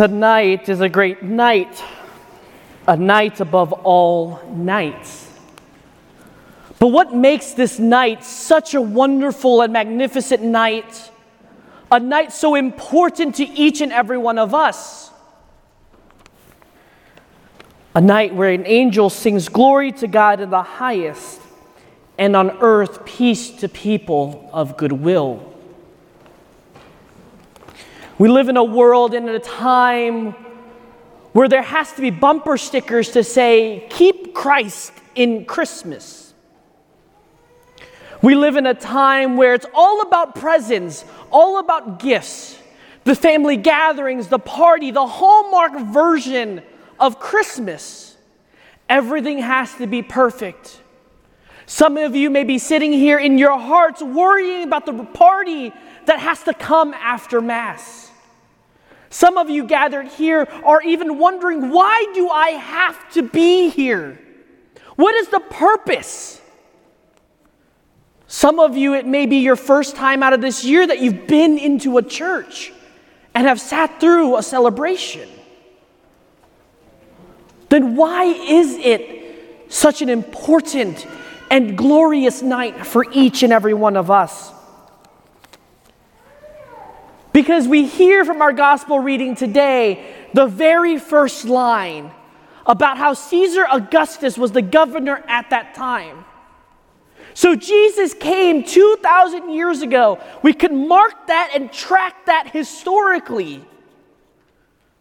Tonight is a great night, a night above all nights. But what makes this night such a wonderful and magnificent night, a night so important to each and every one of us? A night where an angel sings glory to God in the highest, and on earth peace to people of goodwill. We live in a world and in a time where there has to be bumper stickers to say, Keep Christ in Christmas. We live in a time where it's all about presents, all about gifts, the family gatherings, the party, the hallmark version of Christmas. Everything has to be perfect. Some of you may be sitting here in your hearts worrying about the party that has to come after Mass. Some of you gathered here are even wondering why do I have to be here? What is the purpose? Some of you, it may be your first time out of this year that you've been into a church and have sat through a celebration. Then why is it such an important and glorious night for each and every one of us? Because we hear from our gospel reading today the very first line about how Caesar Augustus was the governor at that time. So Jesus came 2,000 years ago. We can mark that and track that historically.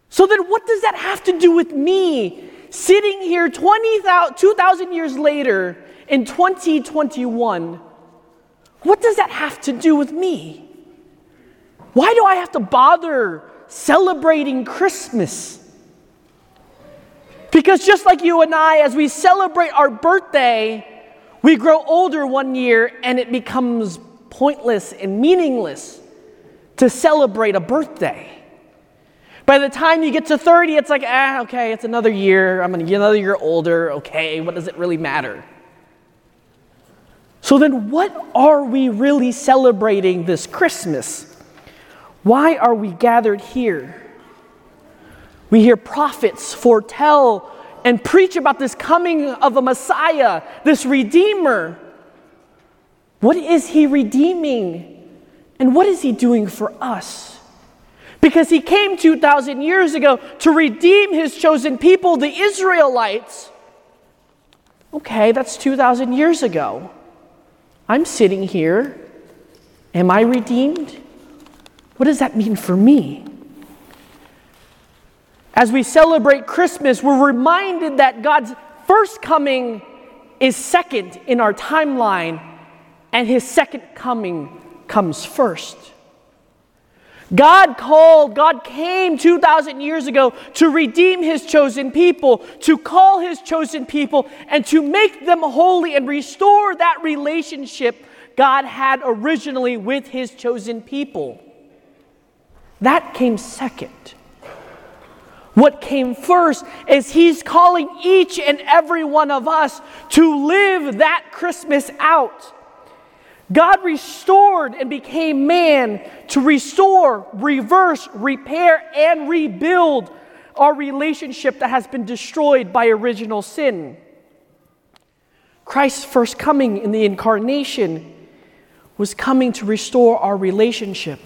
So then, what does that have to do with me sitting here 2,000 years later in 2021? What does that have to do with me? Why do I have to bother celebrating Christmas? Because just like you and I, as we celebrate our birthday, we grow older one year and it becomes pointless and meaningless to celebrate a birthday. By the time you get to 30, it's like, ah, okay, it's another year. I'm going to get another year older. Okay, what does it really matter? So then, what are we really celebrating this Christmas? Why are we gathered here? We hear prophets foretell and preach about this coming of a Messiah, this Redeemer. What is he redeeming? And what is he doing for us? Because he came 2,000 years ago to redeem his chosen people, the Israelites. Okay, that's 2,000 years ago. I'm sitting here. Am I redeemed? What does that mean for me? As we celebrate Christmas, we're reminded that God's first coming is second in our timeline, and his second coming comes first. God called, God came 2,000 years ago to redeem his chosen people, to call his chosen people, and to make them holy and restore that relationship God had originally with his chosen people. That came second. What came first is He's calling each and every one of us to live that Christmas out. God restored and became man to restore, reverse, repair, and rebuild our relationship that has been destroyed by original sin. Christ's first coming in the incarnation was coming to restore our relationship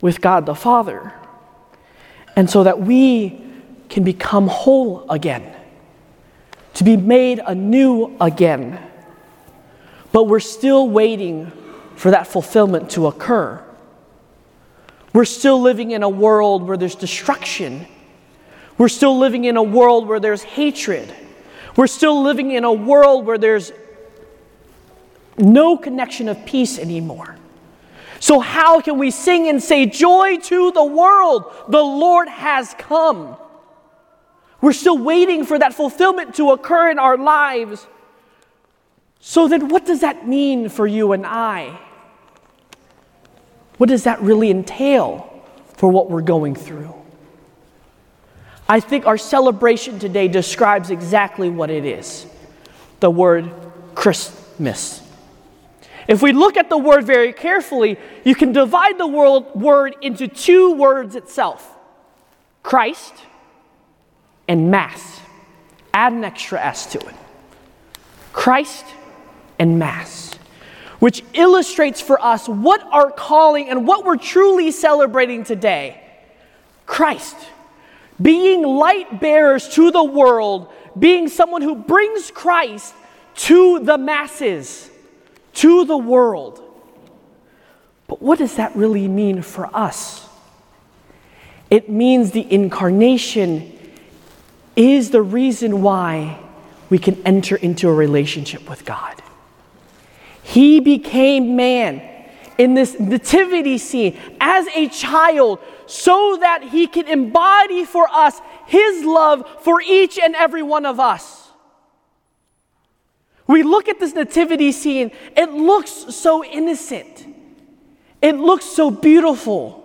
with God the Father. And so that we can become whole again, to be made anew again. But we're still waiting for that fulfillment to occur. We're still living in a world where there's destruction. We're still living in a world where there's hatred. We're still living in a world where there's no connection of peace anymore. So, how can we sing and say, Joy to the world, the Lord has come? We're still waiting for that fulfillment to occur in our lives. So, then what does that mean for you and I? What does that really entail for what we're going through? I think our celebration today describes exactly what it is the word Christmas. If we look at the word very carefully, you can divide the word into two words itself Christ and Mass. Add an extra S to it. Christ and Mass, which illustrates for us what our calling and what we're truly celebrating today. Christ, being light bearers to the world, being someone who brings Christ to the masses, to the world. But what does that really mean for us? It means the incarnation is the reason why we can enter into a relationship with God. He became man in this nativity scene as a child so that he can embody for us his love for each and every one of us. We look at this nativity scene, it looks so innocent. It looks so beautiful.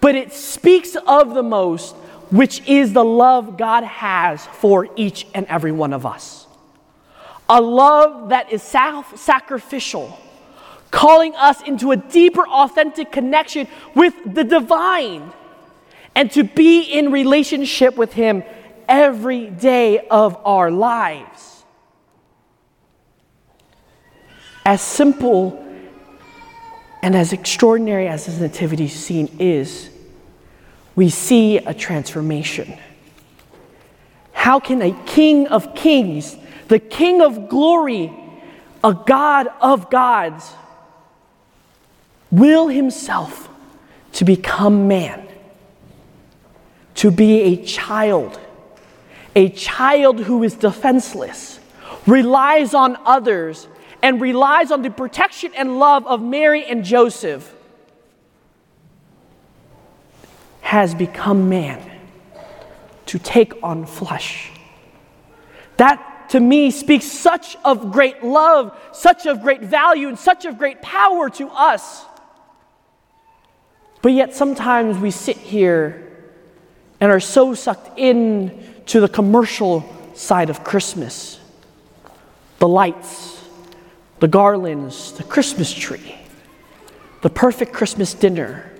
But it speaks of the most, which is the love God has for each and every one of us. A love that is self sacrificial, calling us into a deeper, authentic connection with the divine and to be in relationship with Him every day of our lives. As simple and as extraordinary as this nativity scene is, we see a transformation. How can a king of kings, the king of glory, a God of gods, will himself to become man, to be a child, a child who is defenseless, relies on others, and relies on the protection and love of Mary and Joseph, has become man to take on flesh. That to me speaks such of great love, such of great value, and such of great power to us. But yet sometimes we sit here and are so sucked in to the commercial side of Christmas. The lights, the garlands, the Christmas tree, the perfect Christmas dinner,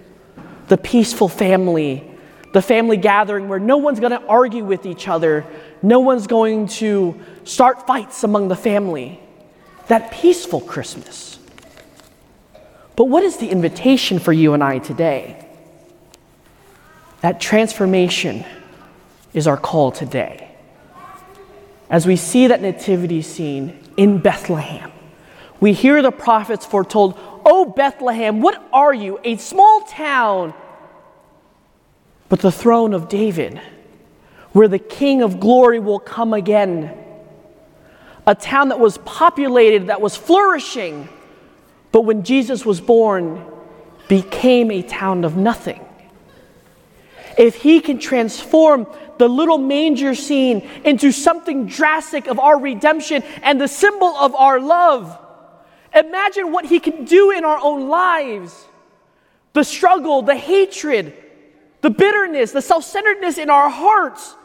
the peaceful family, the family gathering where no one's going to argue with each other, no one's going to start fights among the family. That peaceful Christmas. But what is the invitation for you and I today? That transformation is our call today. As we see that nativity scene in Bethlehem, we hear the prophets foretold, Oh, Bethlehem, what are you? A small town, but the throne of David, where the King of glory will come again. A town that was populated, that was flourishing, but when Jesus was born, became a town of nothing. If he can transform the little manger scene into something drastic of our redemption and the symbol of our love, Imagine what He can do in our own lives. The struggle, the hatred, the bitterness, the self centeredness in our hearts.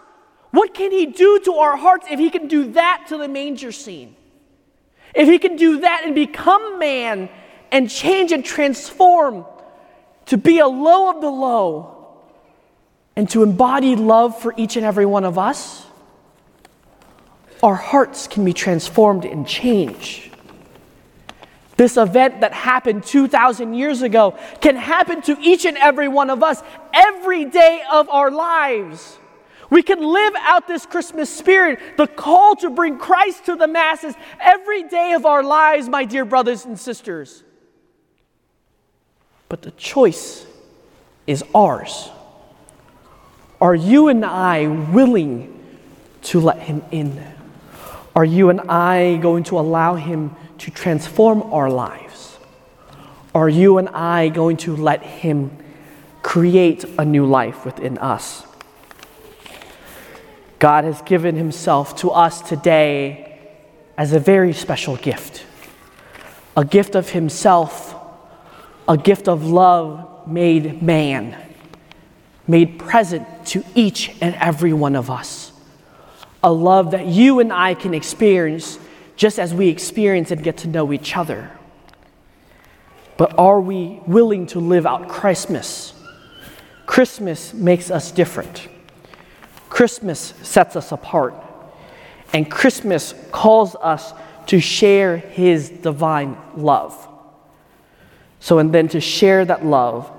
What can He do to our hearts if He can do that to the manger scene? If He can do that and become man and change and transform to be a low of the low and to embody love for each and every one of us, our hearts can be transformed and changed. This event that happened 2,000 years ago can happen to each and every one of us every day of our lives. We can live out this Christmas spirit, the call to bring Christ to the masses every day of our lives, my dear brothers and sisters. But the choice is ours. Are you and I willing to let Him in? Are you and I going to allow Him to transform our lives? Are you and I going to let Him create a new life within us? God has given Himself to us today as a very special gift a gift of Himself, a gift of love made man, made present to each and every one of us. A love that you and I can experience just as we experience and get to know each other. But are we willing to live out Christmas? Christmas makes us different. Christmas sets us apart. And Christmas calls us to share His divine love. So, and then to share that love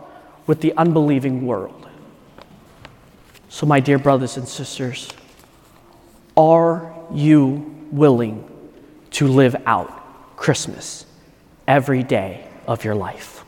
with the unbelieving world. So, my dear brothers and sisters, are you willing to live out Christmas every day of your life?